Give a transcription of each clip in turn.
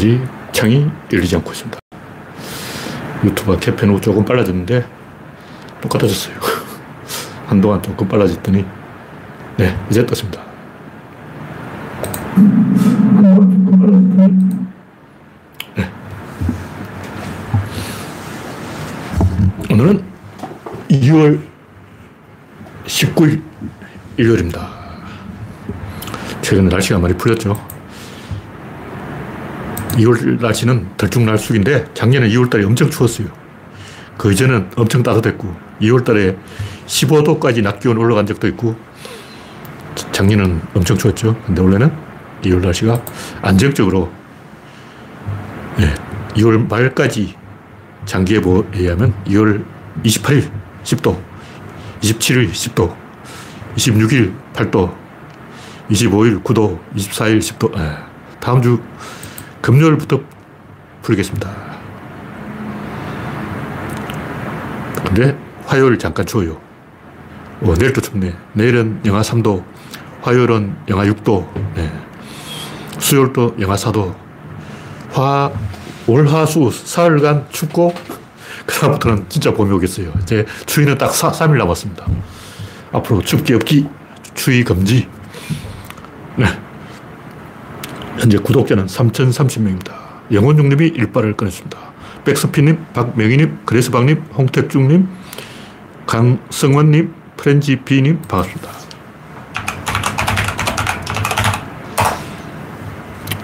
아직 창이 열리지 않고 있습니다. 유튜브 캐페노 조금 빨라졌는데 똑같아졌어요. 한동안 조금 빨라졌더니 네, 이제 떴습니다. 네. 오늘은 2월 19일 일요일입니다. 최근에 날씨가 많이 풀렸죠. 2월 날씨는 들쭉날쑥인데 작년에 2월 달에 엄청 추웠어요. 그 이전은 엄청 따뜻했고 2월 달에 15도까지 낮 기온 올라간 적도 있고 작년은 엄청 추웠죠. 근데 원래는 2월 날씨가 안정적으로 네, 2월 말까지 장기예보에 의하면 2월 28일 10도, 27일 10도, 26일 8도, 25일 9도, 24일 10도. 에, 다음 주 금요일부터 풀겠습니다. 근데 화요일 잠깐 추워요. 오, 내일도 춥네. 내일은 영하 3도, 화요일은 영하 6도, 네. 수요일도 영하 4도. 화, 월, 화, 수, 사흘간 춥고, 그다음부터는 진짜 봄이 오겠어요. 이제 추위는 딱 4, 3일 남았습니다. 앞으로 춥기 없기, 추위 금지. 네. 현재 구독자는 3,030명입니다. 영원중님이 일발을 꺼냈습니다. 백스피님, 박명희님, 그레스방님, 홍택중님, 강성원님, 프렌지비님, 반갑습니다.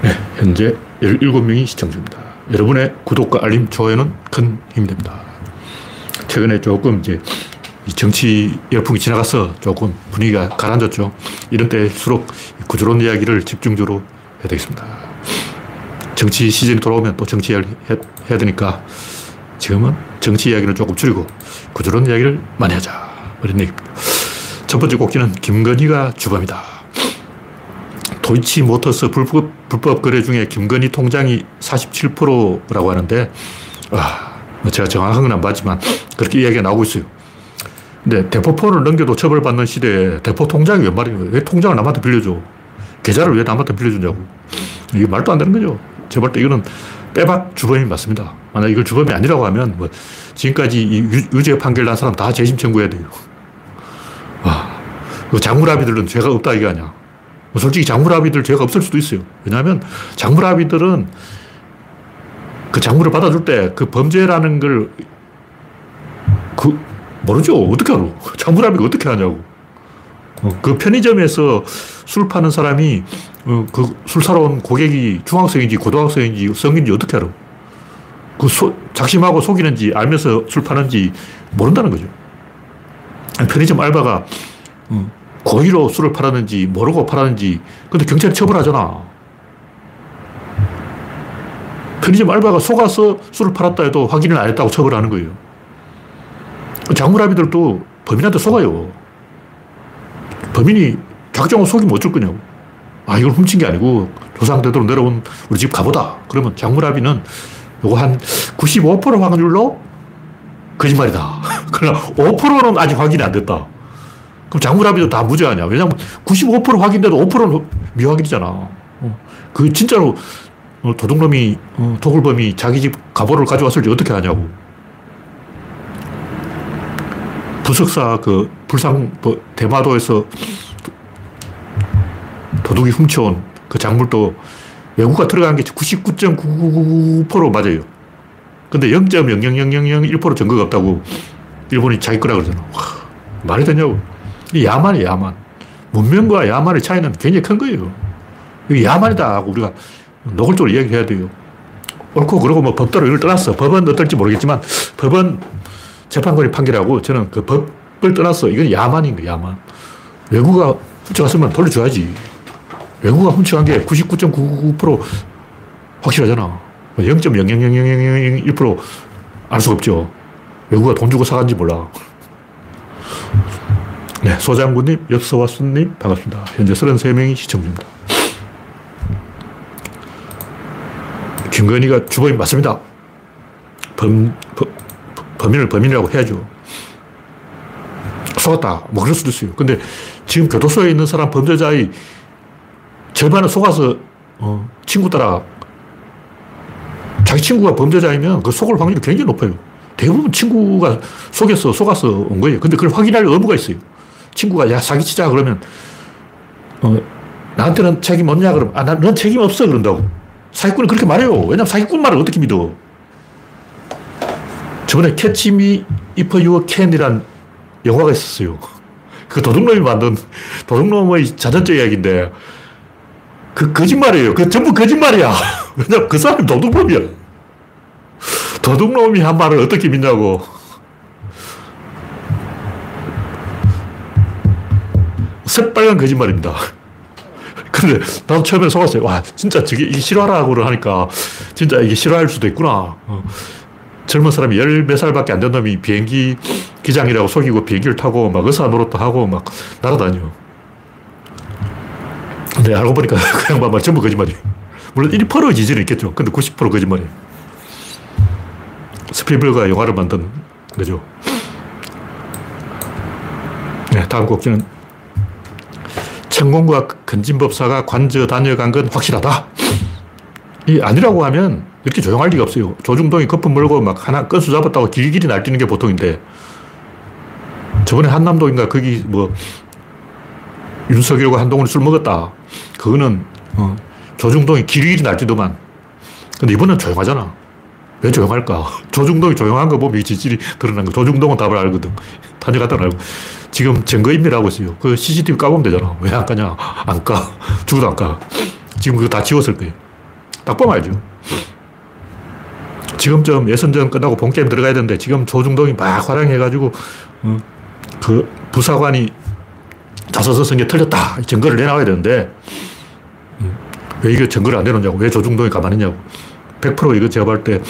네, 현재 17명이 시청 중입니다. 여러분의 구독과 알림, 좋아요는 큰 힘이 됩니다. 최근에 조금 이제 정치 열풍이 지나가서 조금 분위기가 가라앉았죠. 이런 때일수록 구조론 이야기를 집중적으로 해야 되겠습니다. 정치 시즌이 돌아오면 또 정치 이야기 해야 되니까 지금은 정치 이야기는 조금 줄이고 구조론 이야기를 많이 하자. 이런 얘기입니다. 첫 번째 꼭지는 김건희가 주범이다. 도이치 모터스 불법, 불법 거래 중에 김건희 통장이 47%라고 하는데, 아, 뭐 제가 정확한 건 안 봤지만 그렇게 이야기가 나오고 있어요. 근데 대포폰을 넘겨도 처벌받는 시대에 대포 통장이 웬 말이에요? 왜 통장을 남한테 빌려줘? 계좌를 왜 남한테 빌려주냐고. 이게 말도 안 되는 거죠. 제가 볼때 이거는 빼박 주범이 맞습니다. 만약 이걸 주범이 아니라고 하면 뭐 지금까지 유죄 판결 난 사람 다 재심 청구해야 돼요. 와, 그 장물아비들은 죄가 없다 이게 아니야. 뭐 솔직히 장물아비들 죄가 없을 수도 있어요. 왜냐하면 장물아비들은 그 장물을 받아줄 때 그 범죄라는 걸 그, 모르죠. 어떻게 알아? 장물아비가 어떻게 하냐고. 어, 그 편의점에서 술 파는 사람이 어, 그술 사러 온 고객이 중학생인지 고등학생인지 성인지 어떻게 알아? 그 소, 작심하고 속이는지 알면서 술 파는지 모른다는 거죠. 편의점 알바가 어, 고의로 술을 팔았는지 모르고 팔았는지 근데 경찰이 처벌하잖아. 편의점 알바가 속아서 술을 팔았다 해도 확인을 안 했다고 처벌하는 거예요. 장물아비들도 범인한테 속아요. 범인이 작정하고 속이면 어쩔 거냐고. 아, 이걸 훔친 게 아니고 조상대대로 내려온 우리 집 가보다. 그러면 장물아비는 요거 한 95% 확률로 거짓말이다. 그러나 5%는 아직 확인이 안 됐다. 그럼 장물아비도 다 무죄 아니야. 왜냐면 95% 확인돼도 5%는 미확인이잖아. 어. 그 진짜로 어, 도둑놈이, 어, 도굴범이 자기 집 가보를 가져왔을지 어떻게 하냐고. 부석사 그 불상 뭐 대마도에서 도둑이 훔쳐온 그 작물도 외국가 들어간 게 99.999% 맞아요. 근데 0.00001% 증거가 없다고 일본이 자기 거라 그러잖아. 와, 말이 되냐고. 이 야만이 야만. 문명과 야만의 차이는 굉장히 큰 거예요. 이 야만이다 하고 우리가 노골적으로 이야기해야 돼요. 옳고 그러고 뭐 법대로 이걸 떠났어. 법은 어떨지 모르겠지만 법은 재판관이 판결하고 저는 그 법을 떠났어. 이건 야만인 거야, 야만. 외국가 훔쳐갔으면 돌려줘야지. 외국가 훔쳐간 게99.999% 확실하잖아. 0.00001%알 수가 없죠. 외국가 돈 주고 사간지 몰라. 네, 소장군님, 역서와 순님, 반갑습니다. 현재 33명이 시청 중입니다. 김건희가 주범이 맞습니다. 범, 범, 범인을 범인이라고 해야죠. 속았다. 뭐 그럴 수도 있어요. 근데 지금 교도소에 있는 사람 범죄자의 절반은 속아서 어, 친구 따라 자기 친구가 범죄자이면 그 속을 확률이 굉장히 높아요. 대부분 친구가 속여서, 속아서 온 거예요. 근데 그걸 확인할 의무가 있어요. 친구가, 야, 사기치자. 그러면, 어, 나한테는 책임 없냐? 그러면, 아, 난, 넌 책임 없어. 그런다고. 사기꾼은 그렇게 말해요. 왜냐면 사기꾼 말을 어떻게 믿어? 저번에 캐치 미 이퍼 유어 캔이란 영화가 있었어요. 그 도둑놈이 만든 도둑놈의 자전적 이야기인데 그 거짓말이에요. 그 전부 거짓말이야. 왜냐면 그 사람이 도둑놈이야. 도둑놈이 한 말을 어떻게 믿냐고. 새빨간 거짓말입니다. 근데 나도 처음에 속았어요. 와, 진짜 저게 이게 실화라고 하니까 진짜 이게 실화일 수도 있구나. 어. 젊은 사람이 열 몇 살밖에 안 된 놈이 비행기 기장이라고 속이고 비행기를 타고 막 의사 노릇도 하고 막 날아다녀. 근데 알고 보니까 그 양반 말 전부 거짓말이에요. 물론 1% 지지는 있겠죠. 근데 90% 거짓말이에요. 스피블가 영화를 만든 거죠. 네, 다음 곡지는 천공과 근진법사가 관저 다녀간 건 확실하다. 이 아니라고 하면 이렇게 조용할 리가 없어요. 조중동이 거품 물고 막 하나 건수 잡았다고 길길이 날뛰는 게 보통인데 저번에 한남동인가 거기 뭐 윤석열과 한동훈이 술 먹었다. 그거는 어, 조중동이 길길이 날뛰더만. 근데 이번엔 조용하잖아. 왜 조용할까? 조중동이 조용한 거 보면 이 지질이 드러난 거. 조중동은 답을 알거든. 다녀갔다 알고. 지금 증거인멸하고 있어요. 그 CCTV 까보면 되잖아. 왜 안 까냐? 안 까. 죽어도 안 까. 지금 그거 다 지웠을 거예요. 딱 보면 알죠. 지금쯤 예선전 끝나고 본게임 들어가야 되는데 지금 조중동이 막 활용해가지고 어, 그 부사관이 자소서 쓴게 틀렸다. 증거를 내놔야 되는데 음, 왜 이게 증거를 안 내놓냐고. 왜 조중동이 가만히 있냐고. 100% 이거 제가 볼 때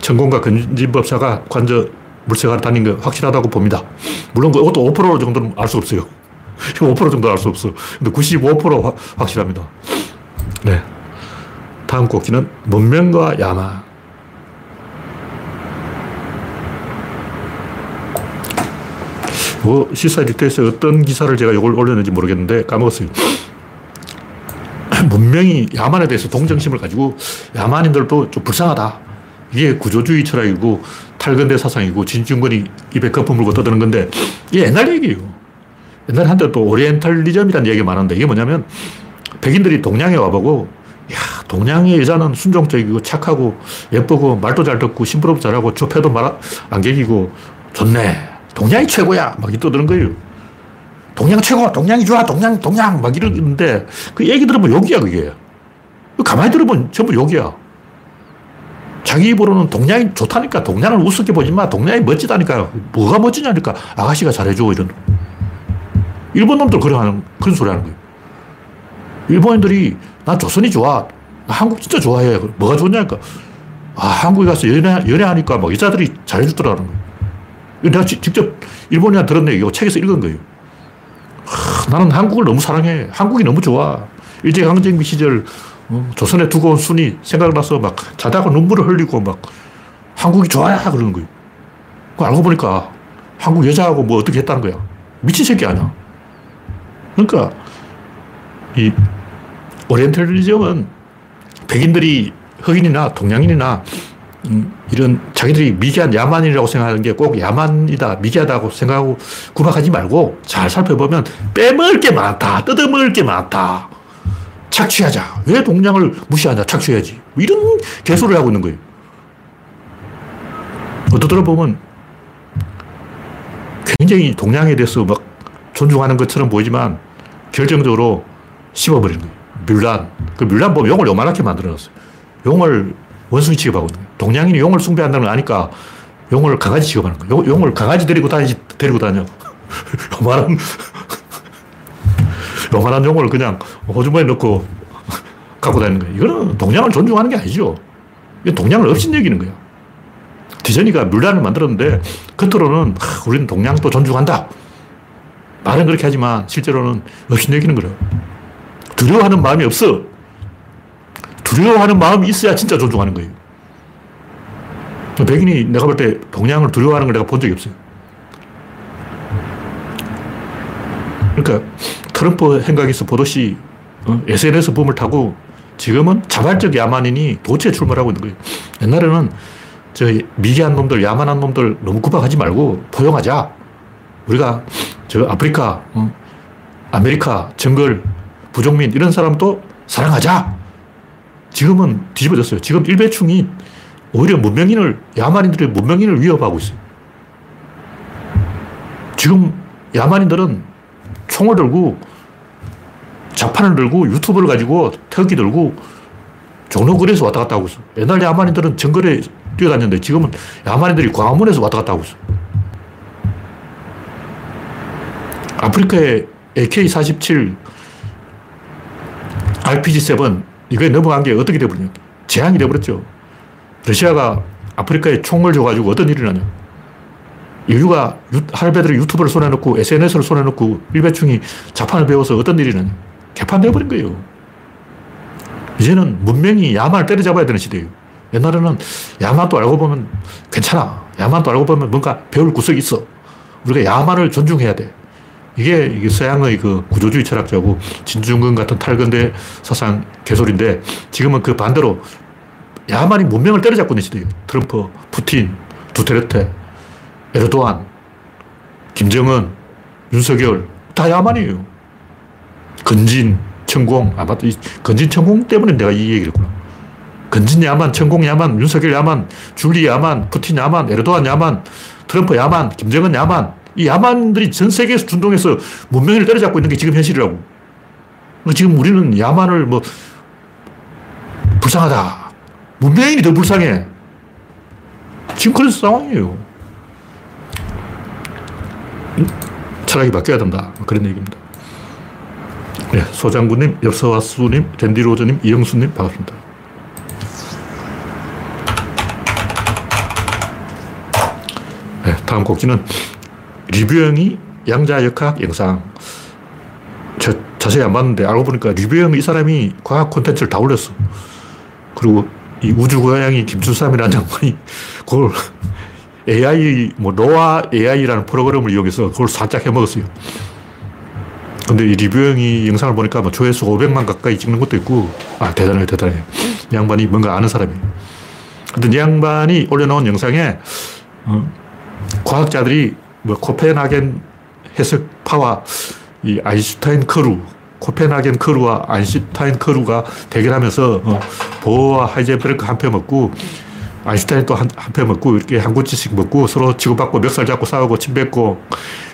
천공과 근진법사가 관저 물색하러 다닌 게 확실하다고 봅니다. 물론 그것도 5% 정도는 알 수 없어요. 5% 정도 알 수 없어. 근데 95% 확실합니다. 네. 다음 곡기는 문명과 야마. 뭐 시사 리트에서 어떤 기사를 제가 이걸 올렸는지 모르겠는데 까먹었어요. 문명이 야만에 대해서 동정심을 가지고 야만인들도 좀 불쌍하다. 이게 구조주의 철학이고 탈근대 사상이고 진중권이 입에 거품 물고 떠드는 건데 이게 옛날 얘기예요. 옛날에 한때 또 오리엔탈리즘이라는 얘기가 많은데 이게 뭐냐면 백인들이 동양에 와보고 야, 동양의 여자는 순종적이고 착하고 예쁘고 말도 잘 듣고 심부름도 잘하고 조패도 말 안 개기고 좋네. 동양이 최고야. 막 떠드는 거예요. 동양 최고, 동양이 좋아, 동양, 동양, 막 이러는데 그 얘기 들으면 욕이야, 그게. 가만히 들으면 전부 욕이야. 자기 입으로는 동양이 좋다니까 동양을 우습게 보지 마. 동양이 멋지다니까. 뭐가 멋지냐니까. 아가씨가 잘해줘, 이런. 일본 놈들 그래 하는, 그런 소리 하는 거예요. 일본인들이 난 조선이 좋아. 나 한국 진짜 좋아해. 뭐가 좋냐니까. 아, 한국에 가서 연애, 연애하니까 뭐 여자들이 잘해주더라는 거예요. 내가 지, 직접 일본이나 들은 얘기고 책에서 읽은 거예요. 하, 나는 한국을 너무 사랑해. 한국이 너무 좋아. 일제강점기 시절 어, 조선에 두고 온 순이 생각나서 막 자다가 눈물을 흘리고 막 한국이 좋아야 그러는 거예요. 그 알고 보니까 한국 여자하고 뭐 어떻게 했다는 거야. 미친 새끼 아니야. 그러니까 이 오리엔탈리즘은 백인들이 흑인이나 동양인이나 음, 이런 자기들이 미개한 야만이라고 생각하는 게 꼭 야만이다, 미개하다고 생각하고 구박하지 말고 잘 살펴보면 빼먹을 게 많다, 뜯어먹을 게 많다. 착취하자. 왜 동양을 무시하냐? 착취해야지. 이런 개소를 하고 있는 거예요. 어떤 들어보면 굉장히 동양에 대해서 막 존중하는 것처럼 보이지만 결정적으로 씹어버리는 거예요. 뮬란. 그 뮬란 보면 용을 요만하게 만들어놨어요. 용을 원숭이 취급하고 있는 거예요. 동양인이 용을 숭배한다는 걸 아니까 용을 강아지 취급하는 거예요. 용, 을 강아지 데리고 다니지, 데리고 다녀. 요만한, 요만한 용을 그냥 호주머니에 넣고 갖고 다니는 거예요. 이거는 동양을 존중하는 게 아니죠. 이게 동양을 업신여기는 거야. 디즈니가 물란을 만들었는데 겉으로는 아, 우리는 동양도 존중한다. 말은 그렇게 하지만 실제로는 업신여기는 거예요. 두려워하는 마음이 없어. 두려워하는 마음이 있어야 진짜 존중하는 거예요. 백인이 내가 볼 때 동양을 두려워하는 걸 내가 본 적이 없어요. 그러니까 트럼프 행각에서 보듯이 어? SNS 붐을 타고 지금은 자발적 야만인이 도처에 출몰하고 있는 거예요. 옛날에는 저 미개한 놈들, 야만한 놈들 너무 구박하지 말고 포용하자. 우리가 저 아프리카, 어, 아메리카, 정글, 부족민 이런 사람도 사랑하자. 지금은 뒤집어졌어요. 지금 일배충이 오히려 문명인을, 야만인들의 문명인을 위협하고 있어요. 지금 야만인들은 총을 들고 자판을 들고 유튜브를 가지고 태극기 들고 종로거리에서 왔다 갔다 하고 있어. 옛날 야만인들은 정글에 뛰어다녔는데 지금은 야만인들이 광화문에서 왔다 갔다 하고 있어. 아프리카의 AK-47, RPG-7 이거에 넘어간 게 어떻게 돼버렸냐. 재앙이 돼버렸죠. 러시아가 아프리카에 총을 줘가지고 어떤 일이 나냐. 인류가 할배들이 유튜브를 손에 넣고 SNS를 손에 넣고 일배충이 자판을 배워서 어떤 일이 나냐. 개판되어버린 거예요. 이제는 문명이 야만을 때려잡아야 되는 시대예요. 옛날에는 야만도 알고 보면 괜찮아. 야만도 알고 보면 뭔가 배울 구석이 있어. 우리가 야만을 존중해야 돼. 이게, 이게 서양의 그 구조주의 철학자고 진중근 같은 탈근대 사상 개소리인데 지금은 그 반대로 야만이 문명을 때려잡고 있는 시대예요. 트럼프, 푸틴, 두테르테, 에르도안, 김정은, 윤석열 다 야만이에요. 건진, 천공. 아, 맞다. 건진, 천공 때문에 내가 이 얘기를 했구나. 건진 야만, 천공 야만, 윤석열 야만, 줄리 야만, 푸틴 야만, 에르도안 야만, 트럼프 야만, 김정은 야만. 이 야만들이 전 세계에서 준동해서 문명을 때려잡고 있는 게 지금 현실이라고. 지금 우리는 야만을 뭐, 불쌍하다. 문명인이 더 불쌍해. 지금 그런 상황이에요. 철학이 바뀌어야 된다. 그런 얘기입니다. 네, 소장군님, 엽서와수님, 댄디로저님, 이영수님 반갑습니다. 네, 다음 곡지는 리뷰형이 양자 역학 영상. 저, 자세히 안 봤는데 알고 보니까 리뷰형 이 사람이 과학 콘텐츠를 다 올렸어. 그리고 이 우주 고양이 김춘삼이라는 양반이 그걸 AI, 뭐, 노아 AI라는 프로그램을 이용해서 그걸 살짝 해먹었어요. 근데 이 리뷰형이 영상을 보니까 뭐 조회수 500만 가까이 찍는 것도 있고, 아, 대단해, 대단해. 이 양반이 뭔가 아는 사람이에요. 근데 이 양반이 올려놓은 영상에, 어, 과학자들이 뭐 코펜하겐 해석파와 이 아인슈타인 커루, 코펜하겐 crew와 아인슈타인 crew가 대결하면서 어, 보어와 하이젠베르크 한 표 먹고 아인슈타인 또 한 표 먹고 이렇게 한 구치씩 먹고 서로 치고받고 멱살 잡고 싸우고 침 뱉고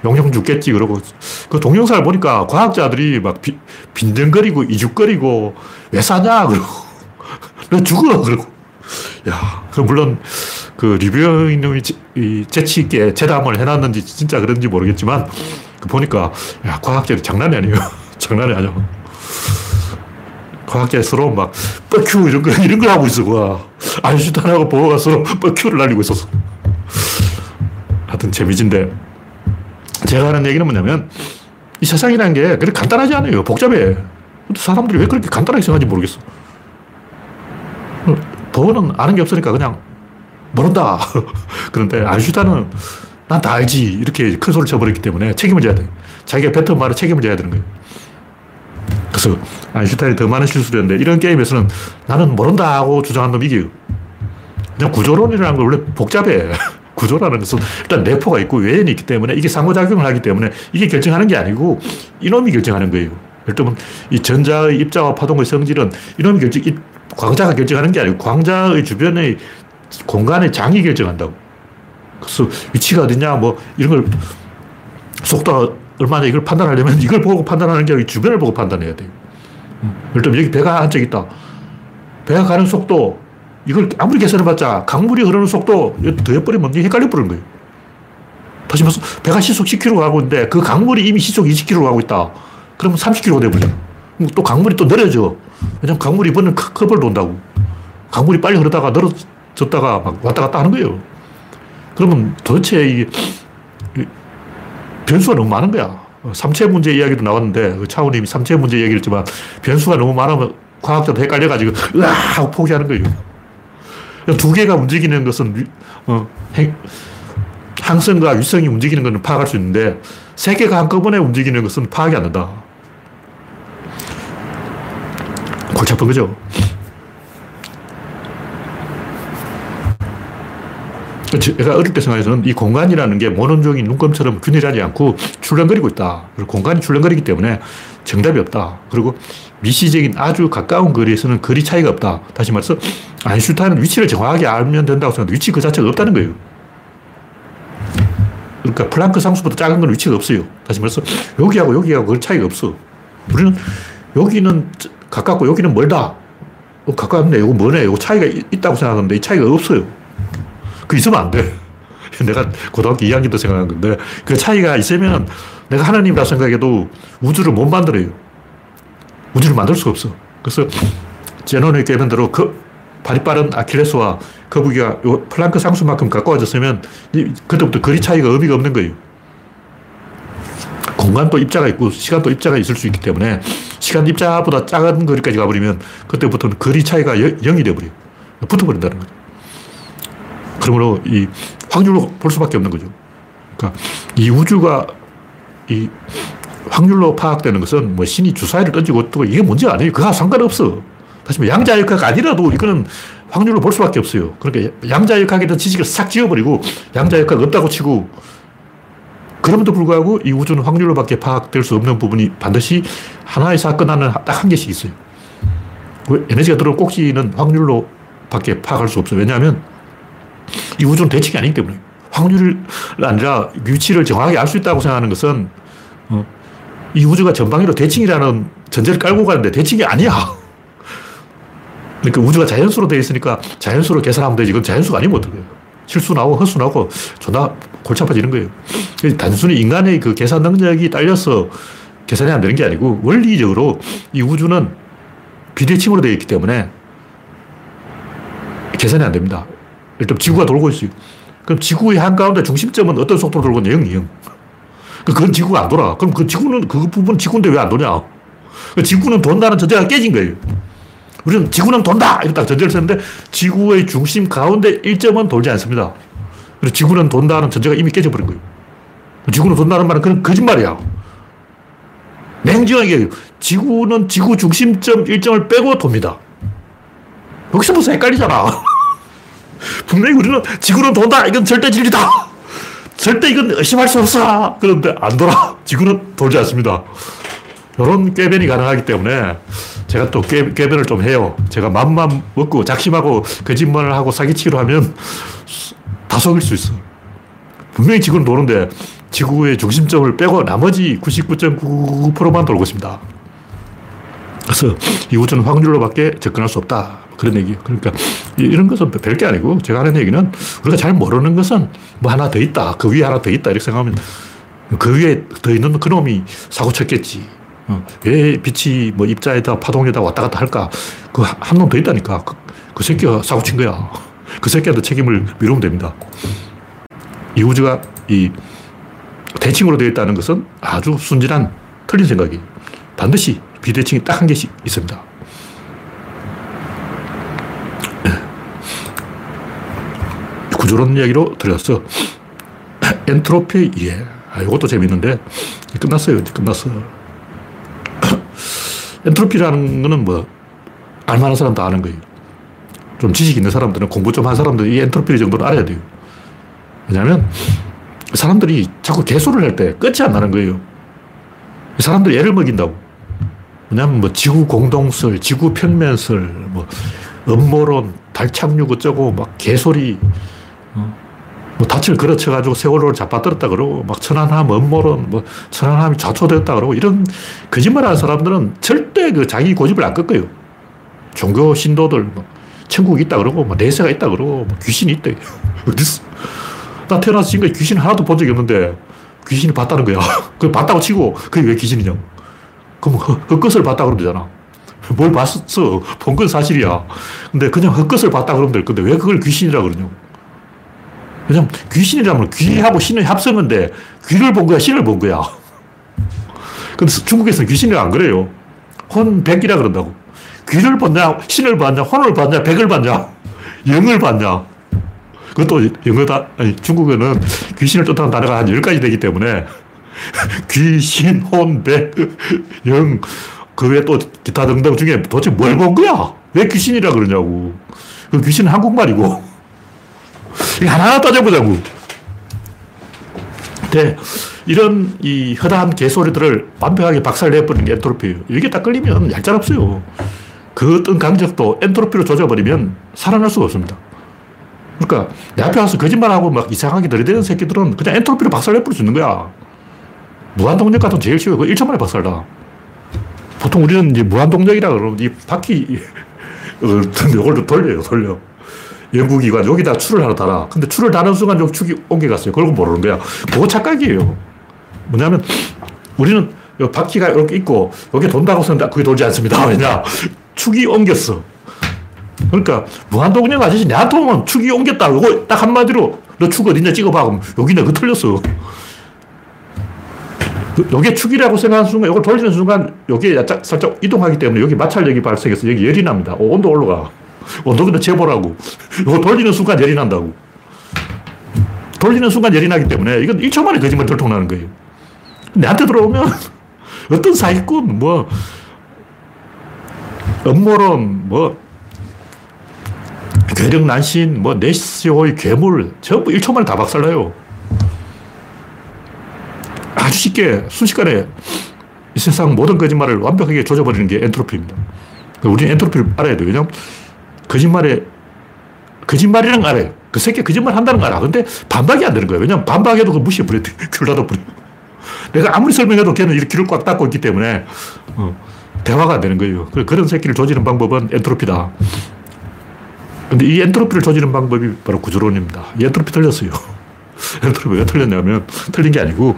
용용 죽겠지. 그러고 그 동영상을 보니까 과학자들이 막 비, 빈정거리고 이죽거리고 왜 사냐? 그러고 너 죽어. 그러고 야, 그 물론 그 리뷰어인 놈이 재치 있게 재담을 해놨는지 진짜 그런지 모르겠지만 그 보니까 야 과학자들이 장난이 아니에요. 장난이 아니야. 과학자의 서로 막 뻑큐 이런 거 이런 걸 하고 있어. 와. 아인슈타인하고 보어가 서로 뻑큐를 날리고 있었어. 하여튼 재미진데 제가 하는 얘기는 뭐냐면 이 세상이라는 게 그렇게 간단하지 않아요. 복잡해. 사람들이 왜 그렇게 간단하게 생각하는지 모르겠어. 보어는 아는 게 없으니까 그냥 모른다. 그런데 아인슈타인은 난 다 알지. 이렇게 큰 소리를 쳐버렸기 때문에 책임을 져야 돼. 자기가 뱉은 말에 책임을 져야 되는 거예요. 그래서 아인슈타인이 더 많은 실수를 했는데 이런 게임에서는 나는 모른다 하고 주장한 놈 이겨요. 그냥 구조론이라는 건 원래 복잡해. 구조라는 것은 일단 내포가 있고 외연이 있기 때문에 이게 상호작용을 하기 때문에 이게 결정하는 게 아니고 이놈이 결정하는 거예요. 들면 이 전자의 입자와 파동의 성질은 이놈이 결정, 광자가 결정하는 게 아니고 광자의 주변의 공간의 장이 결정한다고. 그래서 위치가 어디냐, 뭐, 이런 걸, 속도가 얼마나 이걸 판단하려면 이걸 보고 판단하는 게 아니고 주변을 보고 판단해야 돼요. 예를 들면 여기 배가 한적 있다. 배가 가는 속도, 이걸 아무리 계산해봤자 강물이 흐르는 속도 더해버리면 헷갈려 버리는 거예요. 다시 말해서 배가 시속 10km 가고 있는데 그 강물이 이미 시속 20km 가고 있다. 그러면 30km 돼버려. 또 강물이 또 느려져. 왜냐면 강물이 이번엔 컵을 돈다고. 강물이 빨리 흐르다가 늘어졌다가 막 왔다 갔다 하는 거예요. 그러면 도대체 이, 변수가 너무 많은 거야. 삼체 문제 이야기도 나왔는데 그 차우님이 삼체 문제 얘기를 했지만 변수가 너무 많으면 과학자도 헷갈려가지고 으아 하고 포기하는 거예요. 두 개가 움직이는 것은 어, 항성과 위성이 움직이는 것은 파악할 수 있는데 세 개가 한꺼번에 움직이는 것은 파악이 안 된다. 골치 아픈 거죠. 제가 어릴 때 생각해서는 이 공간이라는 게 모논종이 눈금처럼 균일하지 않고 출렁거리고 있다. 그리고 공간이 출렁거리기 때문에 정답이 없다. 그리고 미시적인 아주 가까운 거리에서는 거리 차이가 없다. 다시 말해서 아인슈타인은 위치를 정확하게 알면 된다고 생각하는데 위치 그 자체가 없다는 거예요. 그러니까 플랑크 상수보다 작은 건 위치가 없어요. 다시 말해서 여기하고 여기하고 그 차이가 없어. 우리는 여기는 가깝고 여기는 멀다. 어, 가깝네. 이거 뭐네. 이거 차이가 있다고 생각하는데 이 차이가 없어요. 그 있으면 안 돼. 내가 고등학교 2학년 때 생각한 건데 그 차이가 있으면 내가 하나님이라 생각해도 우주를 못 만들어요. 우주를 만들 수가 없어. 그래서 제논이 깨는 대로 그 발이 빠른 아킬레스와 거북이가 플랑크 상수만큼 가까워졌으면 그때부터 거리 차이가 의미가 없는 거예요. 공간도 입자가 있고 시간도 입자가 있을 수 있기 때문에 시간 입자보다 작은 거리까지 가버리면 그때부터는 거리 차이가 0이 되어버려요. 붙어버린다는 거죠. 그러므로 이 확률로 볼 수밖에 없는 거죠. 그러니까 이 우주가 이 확률로 파악되는 것은 뭐 신이 주사위를 던지고 또 이게 문제가 아니에요. 그거 상관없어. 다시 말해 양자역학 아니라도 이거는 확률로 볼 수밖에 없어요. 그러니까 양자역학에 대한 지식을 싹 지워버리고 양자역학 없다고 치고 그럼에도 불구하고 이 우주는 확률로밖에 파악될 수 없는 부분이 반드시 하나의 사건 안에 딱 한 개씩 있어요. 에너지가 들어올 꼭지는 확률로 밖에 파악할 수 없어요. 왜냐하면 이 우주는 대칭이 아니기 때문에 확률이 아니라 위치를 정확하게 알 수 있다고 생각하는 것은 어, 이 우주가 전방위로 대칭이라는 전제를 깔고 가는데 대칭이 아니야. 그러니까 우주가 자연수로 되어 있으니까 자연수로 계산하면 되지. 이건 자연수가 아니면 어떡해요. 실수 나오고 헛수 나오고 존나 골치 아파지는 거예요. 단순히 인간의 그 계산 능력이 딸려서 계산이 안 되는 게 아니고 원리적으로 이 우주는 비대칭으로 되어 있기 때문에 계산이 안 됩니다. 일단 지구가 돌고 있어요. 그럼 지구의 한가운데 중심점은 어떤 속도로 돌고 있냐? 0, 0. 그건 지구가 안 돌아. 그럼 그 지구는, 그 부분 지구인데 왜 안 도냐? 그 지구는 돈다는 전제가 깨진 거예요. 우리는 지구는 돈다! 이렇게 딱 전제를 썼는데 지구의 중심 가운데 일점은 돌지 않습니다. 그리고 지구는 돈다는 전제가 이미 깨져버린 거예요. 지구는 돈다는 말은 그건 거짓말이야. 냉정하게 지구는 지구 중심점 일정을 빼고 돕니다. 여기서 벌써 헷갈리잖아. 분명히 우리는 지구는 돈다! 이건 절대 진리다! 절대 이건 의심할 수 없어! 그런데 안 돌아. 지구는 돌지 않습니다. 이런 꾀변이 가능하기 때문에 제가 또 꾀, 꾀변을 좀 해요. 제가 맘만 먹고 작심하고 거짓말을 하고 사기치기로 하면 다 속일 수 있어. 분명히 지구는 도는데 지구의 중심점을 빼고 나머지 99.99%만 돌고 있습니다. 그래서 이 우주는 확률로밖에 접근할 수 없다. 그런 얘기예요. 그러니까 이런 것은 별게 아니고 제가 하는 얘기는 우리가 잘 모르는 것은 뭐 하나 더 있다. 그 위에 하나 더 있다. 이렇게 생각하면 그 위에 더 있는 그놈이 사고 쳤겠지. 어, 왜 빛이 뭐 입자에다 파동에다 왔다 갔다 할까? 그 한 놈 더 있다니까. 그, 그 새끼가 사고 친 거야. 그 새끼한테 책임을 미루면 됩니다. 이 우주가 이 대칭으로 되어 있다는 것은 아주 순진한 틀린 생각이 반드시 비대칭이 딱 한 개씩 있습니다. 구조론 이야기로 들어갔어. 엔트로피 이해. 아, 이것도 재밌는데 끝났어요. 이제 끝났어. 엔트로피라는 거는 뭐, 알만한 사람 다 아는 거예요. 좀 지식 있는 사람들은 공부 좀 한 사람들이 이 엔트로피 정도는 알아야 돼요. 왜냐하면 사람들이 자꾸 개소를 할 때 끝이 안 나는 거예요. 사람들 애를 먹인다고. 왜냐하면 뭐 지구 공동설, 지구 평면설, 뭐 음모론, 달 착륙 어쩌고 막 개소리, 어? 뭐 닻을 걸어쳐가지고 세월호를 잡아들었다 그러고, 막 천안함 음모론, 뭐 천안함이 좌초되었다 그러고, 이런 거짓말 하는 사람들은 절대 그 자기 고집을 안 꺾어요. 종교 신도들, 뭐 천국이 있다 그러고, 뭐 내세가 있다 그러고, 뭐 귀신이 있다. 어딨어? 나 태어나서 지금까지 귀신 하나도 본 적이 없는데, 귀신이 봤다는 거야. 그 봤다고 치고, 그게 왜 귀신이냐고. 그럼 헛것을 봤다 그러면 되잖아. 뭘 봤어? 본 건 사실이야. 근데 그냥 헛것을 봤다 그러면 될 건데, 왜 그걸 귀신이라 그러냐고. 왜냐면 귀신이라면 귀하고 신의 합성인데 귀를 본 거야, 신을 본 거야. 근데 중국에서는 귀신이 안 그래요. 혼백이라 그런다고. 귀를 봤냐, 신을 봤냐, 혼을 봤냐, 백을 봤냐, 영을 봤냐. 그것도 영어 다, 아니, 중국에는 귀신을 뜻하는 단어가 한 10가지 되기 때문에 귀신, 혼, 백, 영, 그 외에 또 기타 등등 중에 도대체 뭘 본 거야? 왜 귀신이라 그러냐고. 그 귀신은 한국말이고. 하나하나 따져보자고. 네. 이런 이 허다한 개소리들을 완벽하게 박살내버리는 게 엔트로피예요. 이게 딱 걸리면 얄짤 없어요. 그 어떤 강적도 엔트로피로 조져버리면 살아날 수가 없습니다. 그러니까 내 앞에 와서 거짓말하고 막 이상하게 들이대는 새끼들은 그냥 엔트로피로 박살내버릴 수 있는 거야. 무한동력 같은 제일 쉬워요. 그 1초 만에 박살나. 보통 우리는 이제 무한동력이라 그러면 이 바퀴, 이걸 어, 돌려요, 돌려. 연구기관 여기다 추를 하나 달아. 근데 추를 다는 순간 좀 축이 옮겨갔어요. 그걸 모르는 거야. 그거 착각이에요. 뭐냐면 우리는 바퀴가 이렇게 있고 여기 돈다고 썼는데 그게 돌지 않습니다. 왜냐? 축이 옮겼어. 그러니까 무한동력 아저씨 내한테 오면 축이 옮겼다. 이거 딱 한마디로 너축 어딨냐 찍어봐. 그럼 여기는 그 틀렸어. 여기 축이라고 생각하는 순간, 이걸 돌리는 순간, 여기에 살짝 이동하기 때문에 여기 마찰력이 발생해서 여기 열이 납니다. 오, 온도 올라가. 온도는 재보라고. 이거 돌리는 순간 열이 난다고. 돌리는 순간 열이 나기 때문에 이건 1초 만에 거짓말 들통나는 거예요. 내한테 들어오면 어떤 사기꾼, 뭐, 음모론, 뭐, 괴력난신, 뭐, 내시호의 괴물, 전부 1초 만에 다 박살나요. 아주 쉽게, 순식간에 이 세상 모든 거짓말을 완벽하게 조져버리는 게 엔트로피입니다. 우리는 엔트로피를 알아야 돼요. 왜냐면 거짓말에, 거짓말이란 알아요. 그 새끼 거짓말 한다는 거 알아. 근데 반박이 안 되는 거예요. 왜냐면 반박해도 그 무시해버려. 귀를 닫아버려. 내가 아무리 설명해도 걔는 이렇게 귀를 꽉 닫고 있기 때문에, 어, 대화가 안 되는 거예요. 그런 새끼를 조지는 방법은 엔트로피다. 근데 이 엔트로피를 조지는 방법이 바로 구조론입니다. 이 엔트로피 틀렸어요. 엔트로피 왜 틀렸냐면, 틀린 게 아니고,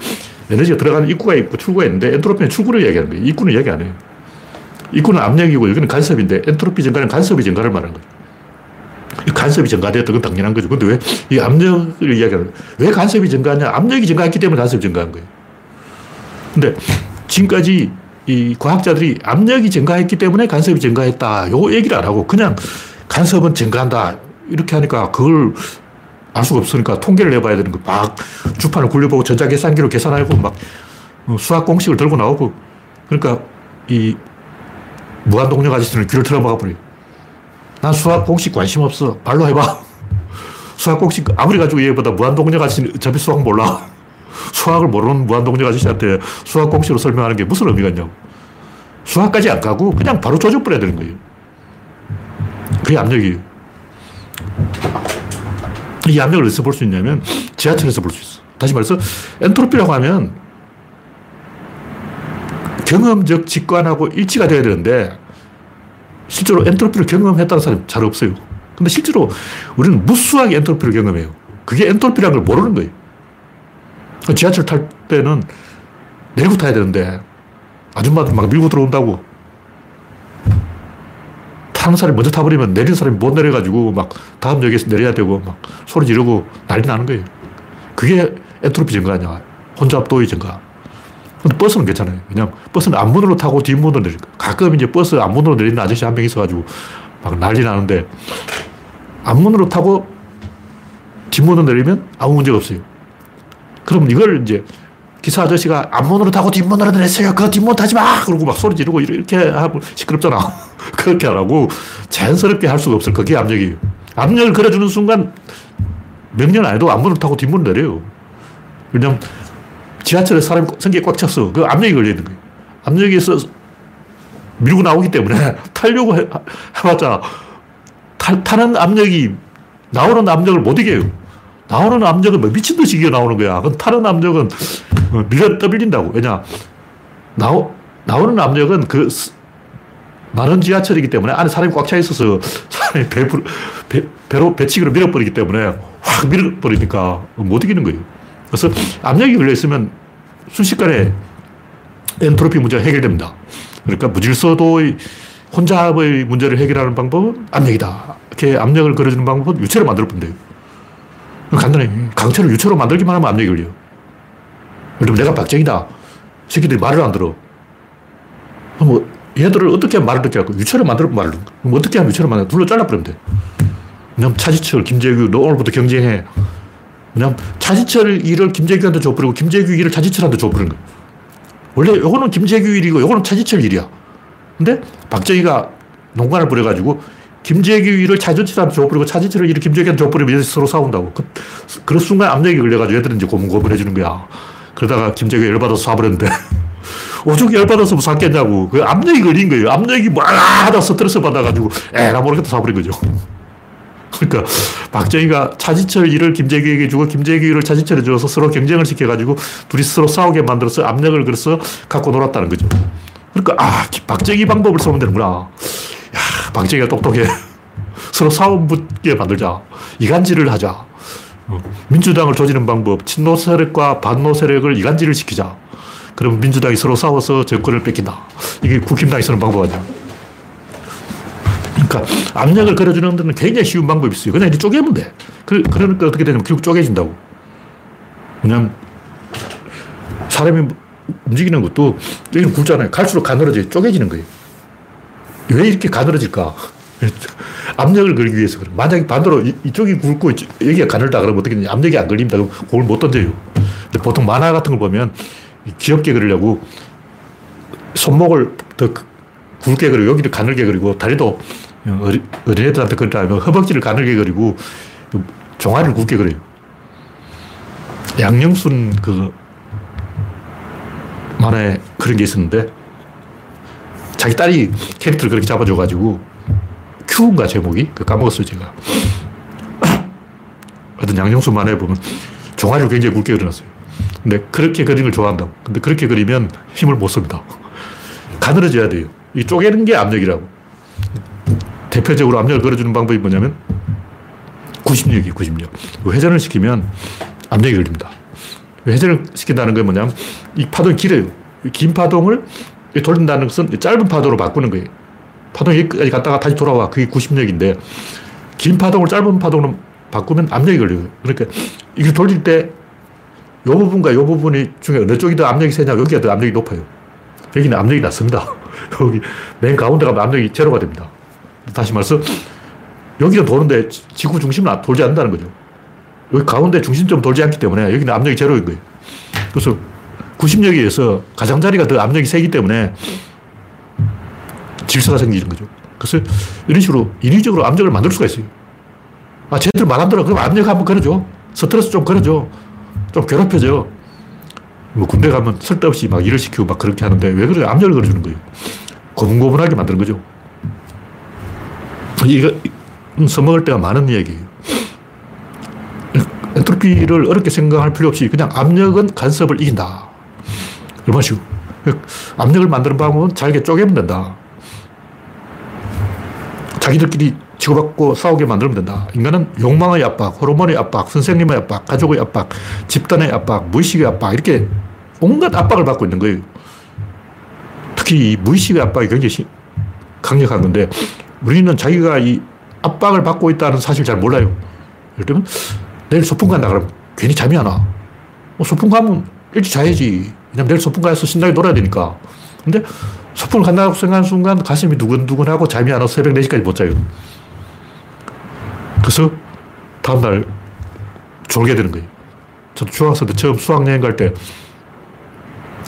에너지가 들어가는 입구가 있고 출구가 있는데, 엔트로피는 출구를 얘기하는 거예요. 입구는 얘기 안 해요. 입구는 압력이고, 여기는 간섭인데, 엔트로피 증가는 간섭이 증가를 말하는 거예요. 간섭이 증가되었던 건 당연한 거죠. 근데 왜 이 압력을 이야기하는 거예요? 왜 간섭이 증가하냐? 압력이 증가했기 때문에 간섭이 증가한 거예요. 근데 지금까지 이 과학자들이 압력이 증가했기 때문에 간섭이 증가했다. 요 얘기를 안 하고 그냥 간섭은 증가한다. 이렇게 하니까 그걸 알 수가 없으니까 통계를 내봐야 되는 거. 막 주판을 굴려보고 전자계산기로 계산하고 막 수학 공식을 들고 나오고 그러니까 이 무한동력 아저씨는 귀를 틀어막아 버려요. 난 수학 공식 관심 없어. 발로 해봐. 수학 공식 아무리 가지고 얘보다 무한동력 아저씨는 어차피 수학 몰라. 수학을 모르는 무한동력 아저씨한테 수학 공식으로 설명하는 게 무슨 의미가 있냐고. 수학까지 안 가고 그냥 바로 조져버려야 되는 거예요. 그게 압력이에요. 이 압력을 어디서 볼 수 있냐면 지하철에서 볼 수 있어. 다시 말해서 엔트로피라고 하면 경험적 직관하고 일치가 돼야 되는데 실제로 엔트로피를 경험했다는 사람이 잘 없어요. 근데 실제로 우리는 무수하게 엔트로피를 경험해요. 그게 엔트로피라는 걸 모르는 거예요. 지하철 탈 때는 내리고 타야 되는데 아줌마들 막 밀고 들어온다고. 타는 사람이 먼저 타버리면 내린 사람이 못 내려가지고 막 다음 역에서 내려야 되고 막 소리 지르고 난리 나는 거예요. 그게 엔트로피 증가 아니야. 혼잡 도의 증가. 근데 버스는 괜찮아요. 왜냐면 버스는 앞문으로 타고 뒷문으로 내리니까. 가끔 이제 버스 앞문으로 내리는 아저씨 한 명 있어가지고 막 난리 나는데 앞문으로 타고 뒷문으로 내리면 아무 문제가 없어요. 그럼 이걸 이제 기사 아저씨가 앞문으로 타고 뒷문으로 내렸어요. 그 뒷문 타지 마! 그러고 막 소리 지르고 이렇게 하면 시끄럽잖아. 그렇게 안 하고 자연스럽게 할 수가 없어요. 그게 압력이에요. 압력을 걸어주는 순간 명령 안 해도 앞문으로 타고 뒷문으로 내려요. 왜냐면 지하철에 사람이 성격이 꽉 찼어. 그 압력이 걸려 있는 거예요. 압력에서 밀고 나오기 때문에 타려고 해, 봤자 타, 타는 압력이 나오는 압력을 못 이겨요. 나오는 압력은 뭐 미친 듯이 이겨 나오는 거야. 그 타는 압력은 어, 밀어 떠밀린다고. 왜냐? 나오, 나오는 압력은 그 많은 지하철이기 때문에 안에 사람이 꽉 차 있어서 사람이 배, 배, 배로 배치기로 밀어버리기 때문에 확 밀어버리니까 못 이기는 거예요. 그래서 압력이 걸려있으면 순식간에 엔트로피 문제가 해결됩니다. 그러니까 무질서도의 혼잡의 문제를 해결하는 방법은 압력이다. 이렇게 압력을 걸어주는 방법은 유체를 만들 뿐돼요. 간단해. 강철을 유체로 만들기만 하면 압력이 걸려. 예를 내가 박정이다. 새끼들이 말을 안 들어. 뭐 얘들을 어떻게 말을 듣게 할까? 유체를 만들어 말을 듣는 그럼 어떻게 하면 유체를 만들어? 둘러 잘라버리면 돼. 그냥 차지철, 김재규, 너 오늘부터 경쟁해. 그냥 차지철 일을 김재규한테 줘버리고 김재규 일을 차지철한테 줘버리는 거야. 원래 요거는 김재규 일이고 요거는 차지철 일이야. 근데 박정희가 농간을 부려가지고 김재규를 차전치한테 줘버리고 차전치를 이렇게 김재규한테 줘버리면 서로 싸운다고. 그, 그런 순간 압력이 걸려가지고 애들은 이제 고문고문 해주는 거야. 그러다가 김재규가 열받아서 쏴버렸는데 오죽 열받아서 쐈겠냐고. 그 압력이 걸린 거예요. 압력이 막 하다 스트레스 받아가지고 에라 모르겠다 쏴버린 거죠. 그러니까 박정희가 차지철 일을 김재규에게 주고 김재규를 차지철에 줘서 서로 경쟁을 시켜가지고 둘이 서로 싸우게 만들어서 압력을 걸어서 갖고 놀았다는 거죠. 그러니까 아 박정희 방법을 써면 되는구나. 야 박정희가 똑똑해. 서로 싸움 붙게 만들자. 이간질을 하자. 어, 민주당을 조지는 방법, 친노 세력과 반노 세력을 이간질을 시키자. 그럼 민주당이 서로 싸워서 정권을 뺏긴다. 이게 국힘당이 쓰는 방법 아니야. 그러니까 압력을 걸어주는 데는 굉장히 쉬운 방법이 있어요. 그냥 이제 쪼개면 돼. 그, 그러니까 어떻게 되냐면 결국 쪼개진다고. 그냥 사람이 움직이는 것도 여기는 굵잖아요. 갈수록 가늘어져 쪼개지는 거예요. 왜 이렇게 가늘어질까? 압력을 걸기 위해서 그래. 만약에 반대로 이 쪽이 굵고 여기가 가늘다 그러면 어떻게 되냐. 압력이 안 걸립니다. 그럼 공을 못 던져요. 근데 보통 만화 같은 걸 보면 귀엽게 그리려고 손목을 더 굵게 그리고 여기를 가늘게 그리고 다리도 어린, 어린애들한테 그러면 허벅지를 가늘게 그리고 종아리를 굵게 그려요. 양영순 그 만화에 그런 게 있었는데 자기 딸이 캐릭터를 그렇게 잡아줘가지고 큐인가 제목이? 그 까먹었어요 제가. 하여튼 양영순 만화에 보면 종아리를 굉장히 굵게 그려놨어요. 근데 그렇게 그리는 걸 좋아한다고. 근데 그렇게 그리면 힘을 못 씁니다. 가늘어져야 돼요. 이 쪼개는 게 압력이라고. 대표적으로 압력을 걸어주는 방법이 뭐냐면 90력이 90력. 회전을 시키면 압력이 걸립니다. 회전을 시킨다는 건 뭐냐면 이 파동이 길어요. 긴 파동을 돌린다는 것은 짧은 파도로 바꾸는 거예요. 파동이 여기까지 갔다가 다시 돌아와. 그게 90력인데 긴 파동을 짧은 파동으로 바꾸면 압력이 걸려요. 그러니까 이걸 돌릴 때이 부분과 이 부분이 중에 어느 쪽이 더 압력이 세냐 여기가 더 압력이 높아요. 여기는 압력이 낮습니다. 여기 맨 가운데 가면 압력이 제로가 됩니다. 다시 말해서 여기는 도는데 지구 중심은 돌지 않는다는 거죠. 여기 가운데 중심점 돌지 않기 때문에 여기는 압력이 제로인 거예요. 그래서 90력에 의해서 가장자리가 더 압력이 세기 때문에 질서가 생기는 거죠. 그래서 이런 식으로 인위적으로 압력을 만들 수가 있어요. 아, 쟤들 말 안 들어. 그럼 압력 한번 걸어줘. 스트레스 좀 걸어줘. 좀 괴롭혀져. 뭐 군대 가면 쓸데없이 막 일을 시키고 막 그렇게 하는데 왜 그래? 압력을 걸어주는 거예요. 고분고분하게 만드는 거죠. 이거 써먹을 때가 많은 이야기예요. 엔트로피를 어렵게 생각할 필요 없이 그냥 압력은 간섭을 이긴다. 얼마나 쉬워. 압력을 만드는 방법은 잘게 쪼개면 된다. 자기들끼리 치고받고 싸우게 만들면 된다. 인간은 욕망의 압박, 호르몬의 압박, 선생님의 압박, 가족의 압박, 집단의 압박, 무의식의 압박, 이렇게 온갖 압박을 받고 있는 거예요. 특히 이 무의식의 압박이 굉장히 강력한 건데, 우리는 자기가 이 압박을 받고 있다는 사실 잘 몰라요. 예를 들면, 내일 소풍 간다 그러면 괜히 잠이 안 와. 뭐 소풍 가면 일찍 자야지. 왜냐면 내일 소풍 가서 신나게 놀아야 되니까. 근데 소풍을 간다고 생각하는 순간 가슴이 두근두근하고 잠이 안 와서 새벽 4시까지 못 자요. 그래서 다음날 졸게 되는 거예요. 저도 중학생 때 처음 수학여행 갈 때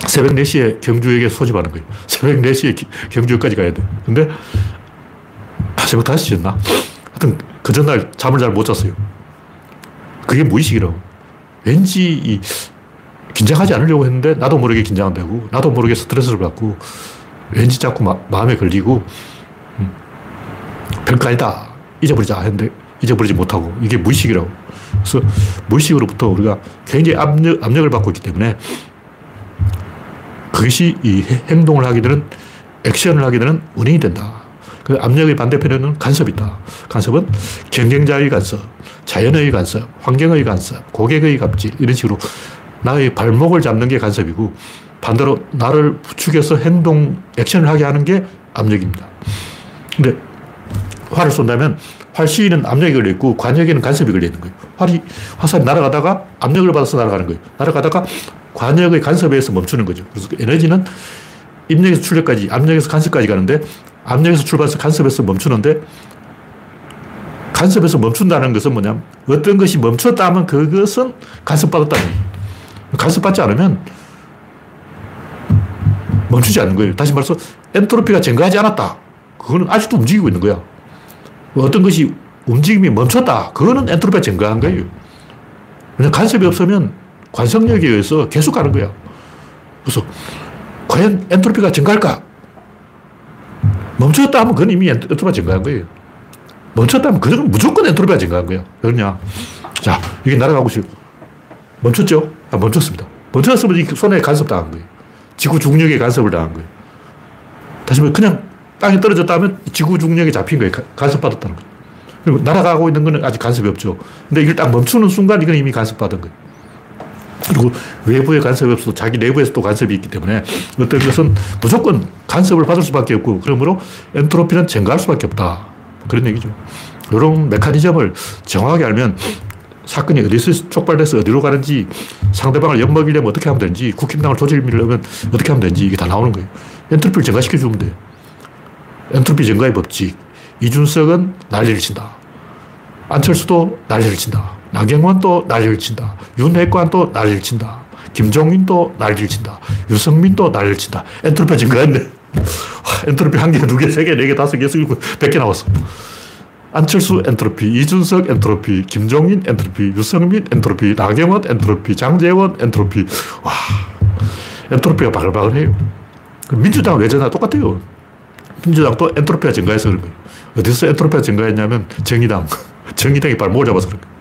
새벽 4시에 경주에게 소집하는 거예요. 새벽 4시에 경주까지 가야 돼. 근데 새벽 5시였나? 하여튼 그 전날 잠을 잘 못 잤어요. 그게 무의식이라고. 왠지 이 긴장하지 않으려고 했는데 나도 모르게 긴장되고 나도 모르게 스트레스를 받고 왠지 자꾸 마, 마음에 걸리고 음, 별거 아니다. 잊어버리자 했는데 잊어버리지 못하고 이게 무의식이라고. 그래서 무의식으로부터 우리가 굉장히 압력, 압력을 받고 있기 때문에 그것이 이 행동을 하게 되는 액션을 하게 되는 원인이 된다. 그 압력의 반대편에는 간섭이 있다. 간섭은 경쟁자의 간섭, 자연의 간섭, 환경의 간섭, 고객의 갑질 이런 식으로 나의 발목을 잡는 게 간섭이고 반대로 나를 부추겨서 행동, 액션을 하게 하는 게 압력입니다. 근데 활을 쏜다면 활 시위는 압력이 걸려있고 관역에는 간섭이 걸려있는 거예요. 활이, 화살이 날아가다가 압력을 받아서 날아가는 거예요. 날아가다가 관역의 간섭에 의해서 멈추는 거죠. 그래서 그 에너지는 입력에서 출력까지, 압력에서 간섭까지 가는데 압력에서 출발해서 간섭에서 멈추는데 간섭에서 멈춘다는 것은 뭐냐면 어떤 것이 멈췄다 하면 그것은 간섭받았다는 거예요. 간섭받지 않으면 멈추지 않는 거예요. 다시 말해서 엔트로피가 증가하지 않았다. 그거는 아직도 움직이고 있는 거야. 어떤 것이 움직임이 멈췄다. 그거는 엔트로피가 증가한 거예요. 왜냐 간섭이 없으면 관성력에 의해서 계속 가는 거야. 그래서 과연 엔트로피가 증가할까? 멈췄다 하면 그건 이미 엔트로피가 증가한 거예요. 멈췄다 하면 그건 무조건 엔트로피가 증가한 거야. 왜냐? 자, 이게 날아가고 있어요. 멈췄죠? 아, 멈췄습니다. 멈췄으면 이 손에 간섭 당한 거예요. 지구 중력에 간섭을 당한 거예요. 다시 말해, 그냥 땅에 떨어졌다면 지구 중력에 잡힌 거예요. 간섭받았다는 거예요. 그리고 날아가고 있는 거는 아직 간섭이 없죠. 근데 이걸 딱 멈추는 순간 이건 이미 간섭받은 거예요. 그리고 외부에 간섭이 없어도 자기 내부에서도 간섭이 있기 때문에 어떤 것은 무조건 간섭을 받을 수밖에 없고 그러므로 엔트로피는 증가할 수밖에 없다. 그런 얘기죠. 이런 메커니즘을 정확하게 알면 사건이 어디서 촉발돼서 어디로 가는지 상대방을 엿먹이려면 어떻게 하면 되는지 국힘당을 조질미려면 어떻게 하면 되는지 이게 다 나오는 거예요. 엔트로피를 증가시켜주면 돼요. 엔트로피 증가의 법칙. 이준석은 난리를 친다. 안철수도 난리를 친다. 나경원도 난리를 친다. 윤핵관도 난리를 친다. 김종인도 난리를 친다. 유승민도 난리를 친다. 엔트로피 증가했네. 엔트로피 한 개, 두 개, 세 개, 네 개, 다섯 개, 여섯 개, 백개 나왔어. 안철수 엔트로피, 이준석 엔트로피, 김종인 엔트로피, 유승민 엔트로피, 나경원 엔트로피, 장제원 엔트로피. 와, 엔트로피가 바글바글해요. 민주당은 왜 졌나 똑같아요. 민주당도 엔트로피가 증가해서 그런 거예요. 어디서 엔트로피가 증가했냐면 정의당. 정의당이 발목을 잡아서 그런 거예요.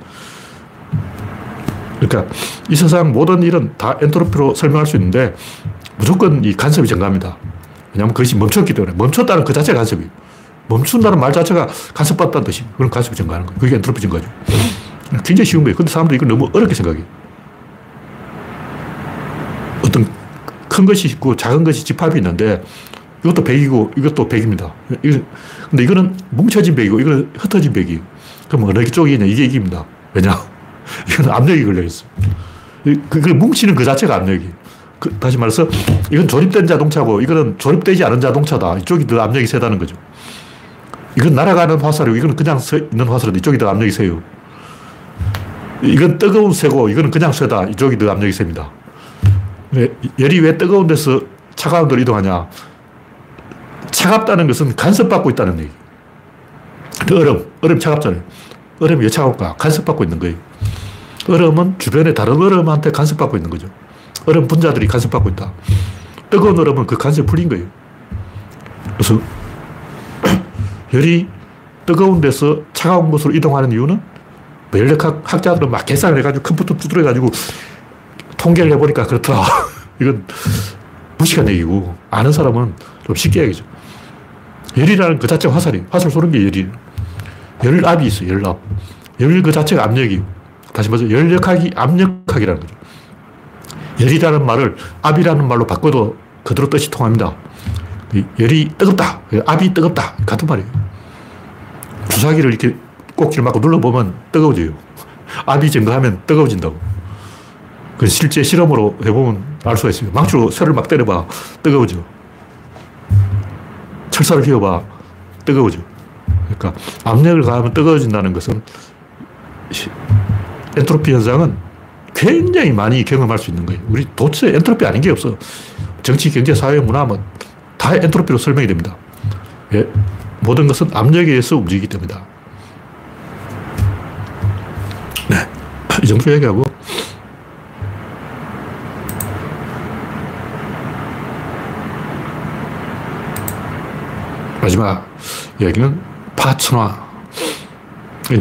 그러니까 이 세상 모든 일은 다 엔트로피로 설명할 수 있는데 무조건 이 간섭이 증가합니다. 왜냐하면 그것이 멈췄기 때문에 멈췄다는 그 자체가 간섭이에요. 멈춘다는 말 자체가 간섭받다는 뜻이 그런 간섭이 증가하는 거예요. 그게 엔트로피 증가죠. 굉장히 쉬운 거예요. 근데 사람들이 이걸 너무 어렵게 생각해요. 어떤 큰 것이 있고 작은 것이 집합이 있는데 이것도 100이고 이것도 100입니다. 근데 이거는 뭉쳐진 100이고 이거는 흩어진 100이에요. 그럼 어느 쪽이 냐 이게 이깁니다. 왜냐? 이건 압력이 걸려있어. 그, 뭉치는 그 자체가 압력이. 그, 다시 말해서 이건 조립된 자동차고 이거는 조립되지 않은 자동차다. 이쪽이 더 압력이 세다는 거죠. 이건 날아가는 화살이고 이건 그냥 서 있는 화살인데 이쪽이 더 압력이 세요. 이건 뜨거운 쇠고 이거는 그냥 쇠다. 이쪽이 더 압력이 셉니다. 열이 왜 뜨거운 데서 차가운 데로 이동하냐? 차갑다는 것은 간섭받고 있다는 얘기. 얼음, 얼음 차갑잖아요. 얼음이 왜 차갑까? 간섭받고 있는 거예요. 얼음은 주변에 다른 얼음한테 간섭받고 있는 거죠. 얼음 분자들이 간섭받고 있다. 뜨거운 얼음은 그 간섭이 풀린 거예요. 그래서 열이 뜨거운 데서 차가운 곳으로 이동하는 이유는 연력학 학자들은 막 계산을 해가지고 컴퓨터 두드려가지고 통계를 해보니까 그렇더라. 이건 무식한 얘기고 아는 사람은 좀 쉽게 얘기죠. 열이라는 그 자체가 화살이 화살 쏘는 게 열이 열압이 있어요. 열압. 열 그 자체가 압력이 다시 말해서 열력하기, 압력하기라는 거죠. 열이라는 말을 압이라는 말로 바꿔도 그대로 뜻이 통합니다. 열이 뜨겁다. 압이 뜨겁다. 같은 말이에요. 주사기를 이렇게 꼭지를 맞고 눌러보면 뜨거워져요. 압이 증가하면 뜨거워진다고. 그 실제 실험으로 해보면 알 수가 있어요. 망치로 쇠를 막 때려봐. 뜨거워져. 철사를 휘어봐. 뜨거워져. 그러니까 압력을 가하면 뜨거워진다는 것은 엔트로피 현상은 굉장히 많이 경험할 수 있는 거예요. 우리 도대체 엔트로피 아닌 게 없어. 정치, 경제, 사회, 문화, 뭐, 다 엔트로피로 설명이 됩니다. 예? 모든 것은 압력에 의해서 움직이기 때문이다. 네. 이 정도 얘기하고, 마지막 이야기는 파천화.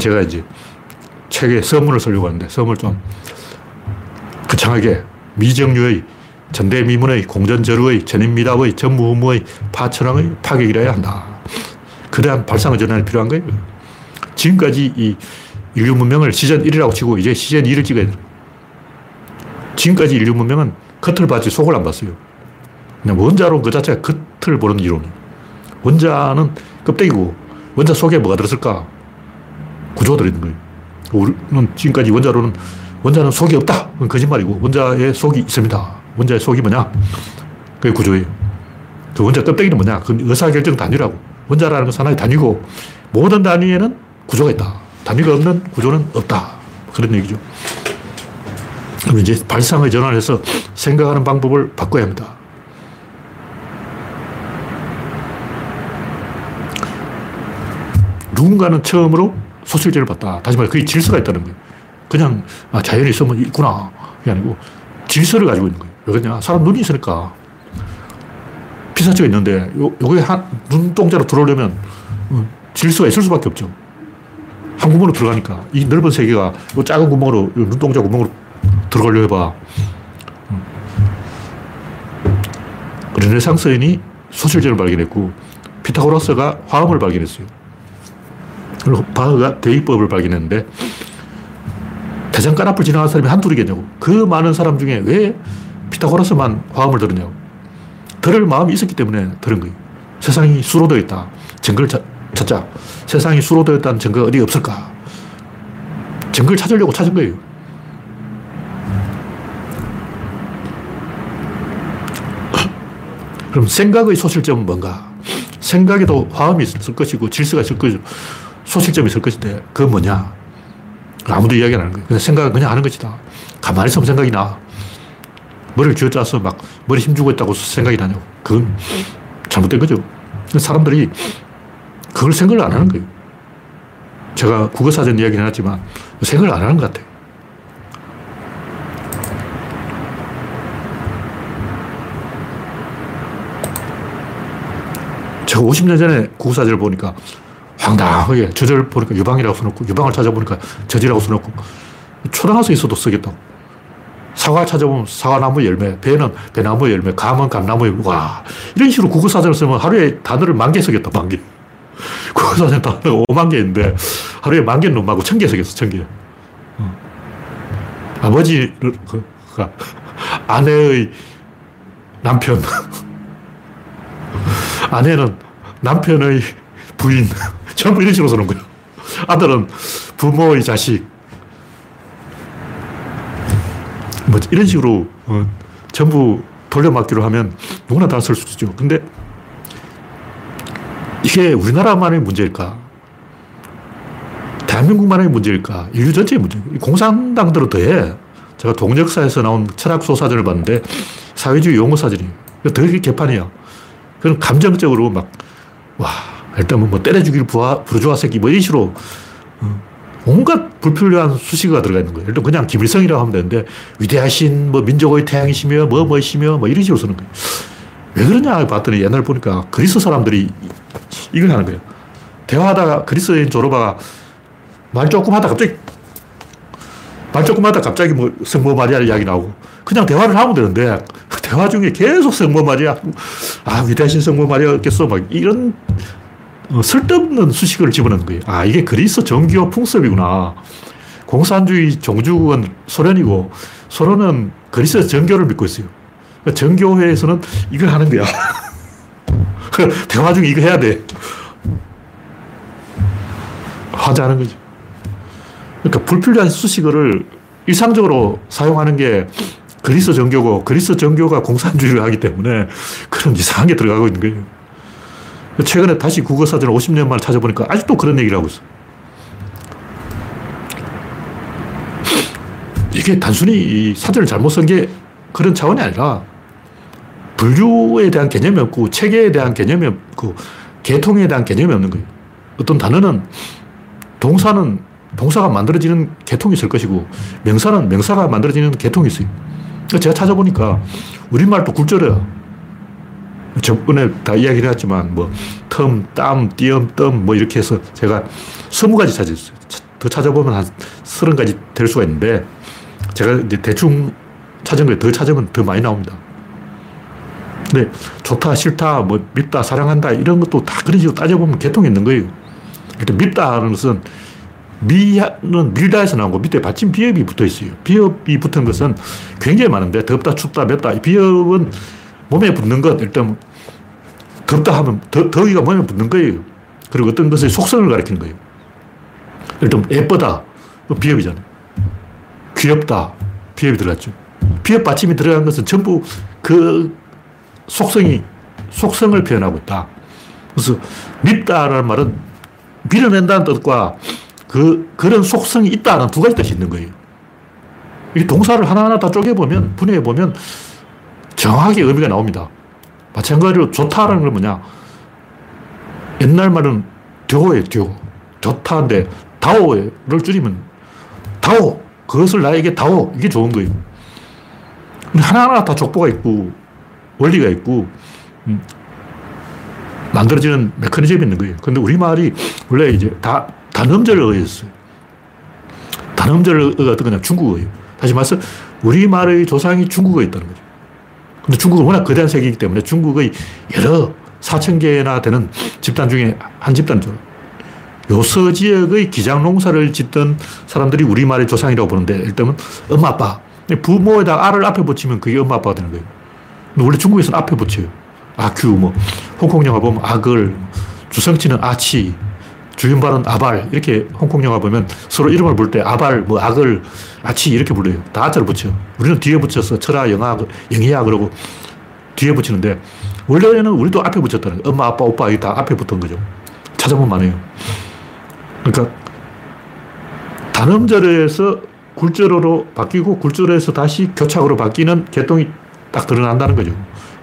제가 이제 책에 서문을 쓰려고 하는데 서문을 좀 거창하게 미정유의 전대미문의 공전저루의 전인미답의 전무후무의 파천왕의 파격이라 해야 한다. 그대한 발상의 전환이 필요한 거예요. 지금까지 이 인류 문명을 시전 1이라고 치고 이제 시전 2를 찍어야 돼요. 지금까지 인류 문명은 겉을 봤지 속을 안 봤어요. 그냥 원자론 그 자체가 겉을 보는 이론이에요. 원자는 껍데기고 원자 속에 뭐가 들었을까? 구조가 들어있는 거예요. 우리는 지금까지 원자로는 원자는 속이 없다. 그건 거짓말이고 원자의 속이 있습니다. 원자의 속이 뭐냐? 그게 구조예요. 그 원자 껍데기는 뭐냐? 그건 의사결정 단위라고. 원자라는 것은 하나의 단위고 모든 단위에는 구조가 있다. 단위가 없는 구조는 없다. 그런 얘기죠. 그럼 이제 발상의 전환을 해서 생각하는 방법을 바꿔야 합니다. 누군가는 처음으로 소실제를 봤다. 다시 말해, 그게 질서가 있다는 거예요. 그냥 아, 자연이 있으면 있구나. 그게 아니고 질서를 가지고 있는 거예요. 왜 그러냐. 사람 눈이 있으니까. 피사체가 있는데, 요, 요게 한, 눈동자로 들어오려면, 어, 질서가 있을 수밖에 없죠. 한 구멍으로 들어가니까. 이 넓은 세계가 이 작은 구멍으로, 눈동자 구멍으로 들어가려 해봐. 음. 르네상스인이 소실제를 발견했고, 피타고라스가 화음을 발견했어요. 그리고 바흐가 대입법을 발견했는데, 대장간 앞을 지나간 사람이 한둘이겠냐고. 그 많은 사람 중에 왜 피타고라스만 화음을 들었냐고. 들을 마음이 있었기 때문에 들은 거예요. 세상이 수로 되어 있다. 증거를 찾, 찾자. 세상이 수로 되어 있다는 증거가 어디 없을까? 증거를 찾으려고 찾은 거예요. 그럼 생각의 소실점은 뭔가? 생각에도 화음이 있을 것이고 질서가 있을 것이고 소실점이 있을 것인데 그건 뭐냐? 아무도 이야기 안 하는 거예요. 그냥 생각은 그냥 하는 것이다. 가만히 있으면 생각이 나. 머리를 쥐어짜서 막 머리 힘주고 있다고 생각이 나냐고. 그건 잘못된 거죠. 사람들이 그걸 생각을 안 하는 거예요. 제가 국어사전 이야기를 해놨지만 생각을 안 하는 것 같아요. 제가 50년 전에 국어사전을 보니까 황당하게 저절 보니까 유방이라고 써놓고 유방을 찾아보니까 저지라고 써놓고 초등학생 있어도 쓰겠다고. 사과 찾아보면 사과나무 열매, 배는 배나무 열매, 감은 감나무 열매. 와, 이런 식으로 국어사전을 쓰면 하루에 단어를 만 개 쓰겠다, 만 개. 국어사전 단어가 5만 개인데 하루에 만 개는 넘하고 천 개 쓰겠어, 천 개. 어. 아버지가 그, 아내의 남편. 아내는 남편의 부인. 전부 이런 식으로 쓰는 거예요. 아들은 부모의 자식. 뭐 이런 식으로 어, 전부 돌려막기로 하면 누구나 다 쓸 수 있죠. 근데 이게 우리나라만의 문제일까? 대한민국만의 문제일까? 인류 전체의 문제. 공산당들은 더해. 제가 동역사에서 나온 철학소사전을 봤는데 사회주의 용어사전이에요. 더 개판이야. 그런 감정적으로 막, 와, 일단 뭐, 뭐 때려 죽일 부하, 부르주아 새끼 뭐 이런 식으로 어, 온갖 불필요한 수식어가 들어가 있는 거예요. 일단 그냥 김일성이라고 하면 되는데 위대하신 뭐 민족의 태양이시며 뭐 뭐이시며 뭐 이런 식으로 쓰는 거예요. 왜 그러냐 봤더니 옛날 보니까 그리스 사람들이 이걸 하는 거예요. 대화하다가 그리스인 조로바가 말 조금 하다 갑자기 말 조금 하다 갑자기 뭐 성모 마리아 이야기 나오고 그냥 대화를 하면 되는데 대화 중에 계속 성모 마리아 아 위대하신 성모 마리아겠어 막 이런 어, 쓸데없는 수식어를 집어넣는 거예요. 아, 이게 그리스 정교 풍습이구나. 공산주의 종주국은 소련이고, 소련은 그리스 정교를 믿고 있어요. 그러니까 정교회에서는 이걸 하는 거야. 대화 중에 이거 해야 돼. 화자하는 거죠. 그러니까 불필요한 수식어를 일상적으로 사용하는 게 그리스 정교고, 그리스 정교가 공산주의를 하기 때문에 그런 이상한 게 들어가고 있는 거예요. 최근에 다시 국어사전 50년 만에 찾아보니까 아직도 그런 얘기를 하고 있어. 이게 단순히 사전을 잘못 쓴 게 그런 차원이 아니라 분류에 대한 개념이 없고 체계에 대한 개념이 없고 계통에 대한 개념이 없는 거예요. 어떤 단어는 동사는 동사가 만들어지는 계통이 있을 것이고 명사는 명사가 만들어지는 계통이 있어요. 제가 찾아보니까 우리말도 굴절해요. 저번에 다 이야기를 했지만 뭐 텀, 땀, 띄엄, 뜸 뭐 이렇게 해서 제가 스무 가지 찾았어요. 더 찾아보면 한 서른 가지 될 수가 있는데 제가 이제 대충 찾은 거에 더 찾으면 더 많이 나옵니다. 근데 좋다, 싫다, 뭐 밉다, 사랑한다 이런 것도 다 그런 식으로 따져보면 개통이 있는 거예요. 일단 밉다 하는 것은 미는 밀다에서 나온 거 밑에 받침 비읍이 붙어 있어요. 비읍이 붙은 것은 굉장히 많은데 덥다, 춥다, 맵다. 비읍은 몸에 붙는 것, 일단 덥다 하면 더, 더위가 몸에 붙는 거예요. 그리고 어떤 것의 속성을 가리키는 거예요. 일단 예쁘다, 비읍이잖아요. 귀엽다, 비읍이 들어갔죠. 비읍 받침이 들어간 것은 전부 그 속성이, 속성을 표현하고 있다. 그래서 밉다라는 말은 밀어낸다는 뜻과 그, 그런 속성이 있다는 두 가지 뜻이 있는 거예요. 이 동사를 하나하나 다 쪼개보면, 분해해보면 정확하게 의미가 나옵니다. 마찬가지로 좋다라는 건 뭐냐. 옛날 말은 듀오예요, 듀오. 좋다는데 다오를 줄이면 다오 그것을 나에게 다오 이게 좋은 거예요. 하나하나 다 족보가 있고 원리가 있고 음, 만들어지는 메커니즘이 있는 거예요. 근데 우리말이 원래 이제 다 단음절 어였어요. 단음절 어가 어떤 거냐 중국어예요. 다시 말해서 우리말의 조상이 중국어에 있다는 거죠. 근데 중국은 워낙 거대한 세계이기 때문에 중국의 여러 4천 개나 되는 집단 중에 한 집단이죠. 요서 지역의 기장 농사를 짓던 사람들이 우리말의 조상이라고 보는데 일단은 엄마 아빠 부모에다 알을 앞에 붙이면 그게 엄마 아빠가 되는 거예요. 근데 원래 중국에서는 앞에 붙여요. 아큐 뭐 홍콩 영화 보면 아글 주성치는 아치 주윤발은 아발 이렇게 홍콩 영화 보면 서로 이름을 부를 때 아발 뭐 아글 아치 이렇게 불러요. 다 아자를 붙여. 우리는 뒤에 붙여서 철아 영아 영희야 그러고 뒤에 붙이는데 원래는 우리도 앞에 붙였다는 거예요. 엄마 아빠 오빠 이다 앞에 붙은 거죠. 찾아보면 많아요. 그러니까 단음절에서 굴절어로 바뀌고 굴절에서 다시 교착으로 바뀌는 개통이 딱 드러난다는 거죠.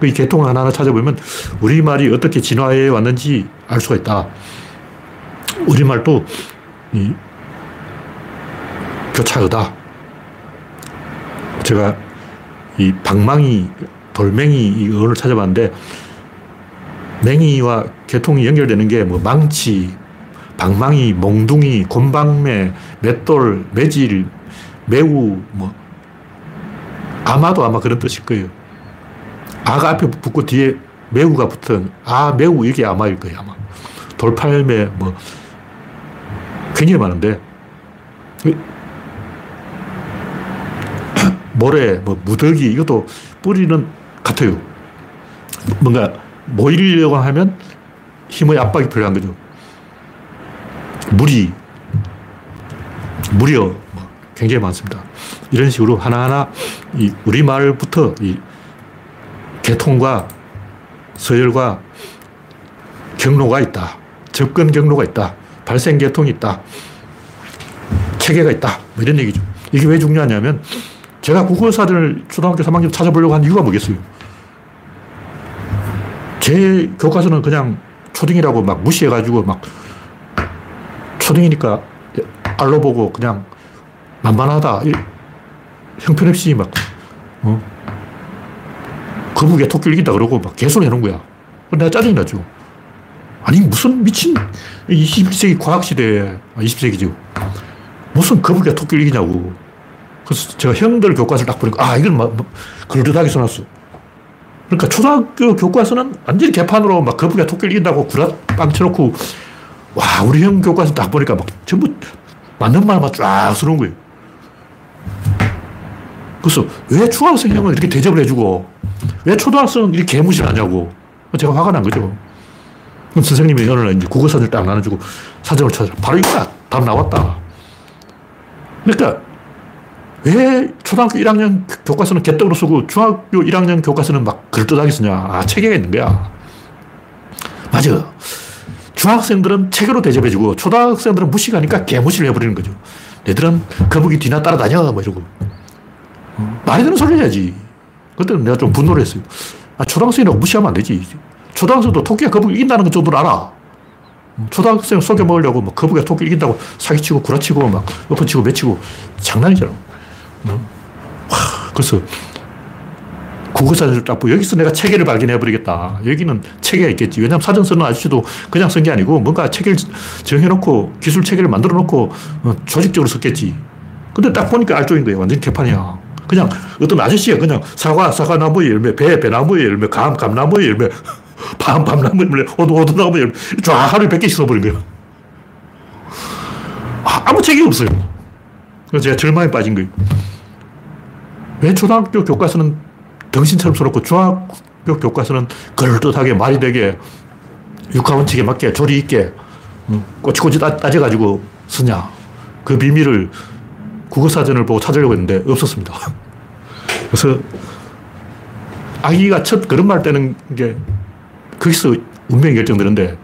그이 개통 하나하나 찾아보면 우리말이 어떻게 진화해 왔는지 알 수가 있다. 우리말도 이 교착어다. 제가 이 방망이, 돌멩이 이 어를 찾아봤는데 맹이와 개통이 연결되는 게 뭐 망치, 방망이, 몽둥이, 곤방매, 맷돌, 매질, 매우, 뭐, 아마도 아마 그런 뜻일 거예요. 아가 앞에 붙고 뒤에 매우가 붙은, 아, 매우, 이게 아마일 거예요, 아마. 돌팔매, 뭐, 굉장히 많은데, 모래, 뭐, 무더기, 이것도 뿌리는 같아요. 뭔가 모이려고 하면 힘의 압박이 필요한 거죠. 무리, 무려 뭐 굉장히 많습니다. 이런 식으로 하나하나 이 우리말부터 이 개통과 서열과 경로가 있다. 접근 경로가 있다. 발생 계통이 있다. 체계가 있다. 뭐 이런 얘기죠. 이게 왜 중요하냐면 제가 국어사전을 초등학교 3학년 찾아보려고 한 이유가 뭐겠어요? 제 교과서는 그냥 초딩이라고 막 무시해가지고 막 초등이니까 알로 보고 그냥 만만하다. 형편없이 막, 어? 거북이가 토끼를 이긴다 그러고 막 개소리 해놓은 거야. 내가 짜증이 나죠. 아니, 무슨 미친 21세기 과학시대에, 20세기죠. 아, 무슨 거북이가 토끼를 이기냐고. 그래서 제가 형들 교과서를 딱 보니까, 아, 이건 막, 막 그럴듯하게 써놨어. 그러니까 초등학교 교과서는 완전히 개판으로 막 거북이가 토끼를 이긴다고 구라빵 쳐놓고 와, 우리 형 교과서 딱 보니까 막 전부 맞는 말만 쫙 쓰는 거예요. 그래서 왜 중학생 형은 이렇게 대접을 해주고 왜 초등학생은 이렇게 개무시를 하냐고. 제가 화가 난 거죠. 그럼 선생님이 날 이제 국어사전을 딱 나눠주고 사정을 찾아. 바로 이거야. 답 나왔다. 그러니까 왜 초등학교 1학년 교과서는 개떡으로 쓰고 중학교 1학년 교과서는 막 그럴듯하게 쓰냐. 아, 체계가 있는 거야. 맞아. 중학생들은 체계로 대접해주고 초등학생들은 무식하니까 개무시를 해버리는 거죠. 얘들은 거북이 뒤나 따라다녀 뭐 이러고 말이 되는 소리 해야지. 그때는 내가 좀 분노를 했어요. 아, 초등학생이라고 무시하면 안 되지. 초등학생도 토끼가 거북이 이긴다는 건 정도는 알아. 초등학생 속여 먹으려고 뭐 거북이가 토끼 이긴다고 사기치고 구라치고 막 엎어치고 매치고 장난이잖아. 와, 그래서 국어사전을 딱 보고 여기서 내가 체계를 발견해버리겠다. 여기는 체계가 있겠지. 왜냐하면 사전 쓰는 아저씨도 그냥 쓴 게 아니고 뭔가 체계를 정해놓고 기술 체계를 만들어 놓고 어, 조직적으로 썼겠지. 근데 딱 보니까 알조인 거예요. 완전 개판이야. 그냥 어떤 아저씨가 그냥 사과, 사과나무의 열매, 배, 배나무의 열매, 감, 감나무의 열매, 밤, 밤나무의 열매, 오도, 오도나무의 열매, 쫙 하루에 100개씩 써버린 거예요. 아, 아무 책이 없어요. 그래서 제가 절망에 빠진 거예요. 왜 초등학교 교과서는 덩신처럼 써놓고 중학교 교과서는 그럴듯하게 말이 되게 육하원칙에 맞게 조리 있게 어, 꼬치꼬치 따져가지고 쓰냐. 그 비밀을 국어사전을 보고 찾으려고 했는데 없었습니다. 그래서 아기가 첫 걸음말 때는 게 거기서 운명이 결정되는데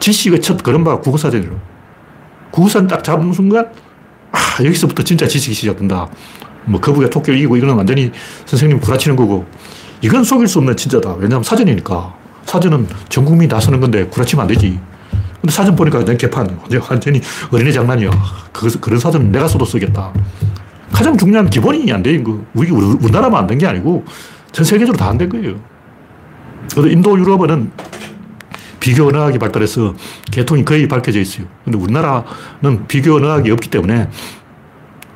지식의 첫 걸음마가 국어사전이로. 국어사전 딱 잡는 순간 아, 여기서부터 진짜 지식이 시작된다. 뭐 거북이가 토끼를 이기고 이거는 완전히 선생님 구라치는 거고 이건 속일 수 없는 진짜다. 왜냐하면 사전이니까. 사전은 전 국민이 다 쓰는 건데 구라치면 안 되지. 근데 사전 보니까 완전 개판. 완전히 어린애 장난이야. 그, 그런 사전은 내가 써도 쓰겠다. 가장 중요한 기본이 안 돼. 그, 우리, 우리나라만 안 된 게 아니고 전 세계적으로 다 안 된 거예요. 그래서 인도 유럽은 비교 언어학이 발달해서 계통이 거의 밝혀져 있어요. 근데 우리나라는 비교 언어학이 없기 때문에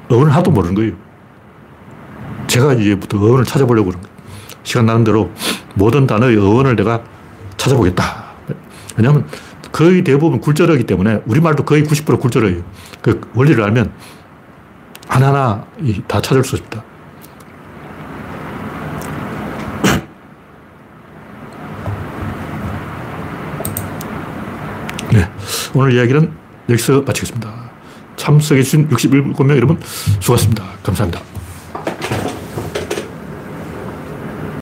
어원을 하도 모르는 거예요. 제가 이제부터 어원을 찾아보려고 그런 거예요. 시간 나는 대로 모든 단어의 어원을 내가 찾아보겠다. 왜냐하면 거의 대부분 굴절어기 때문에 우리말도 거의 90% 굴절어예요. 그 원리를 알면 하나하나 다 찾을 수 있다. 네. 오늘 이야기는 여기서 마치겠습니다. 참석해주신 67명 여러분 수고하셨습니다. 감사합니다.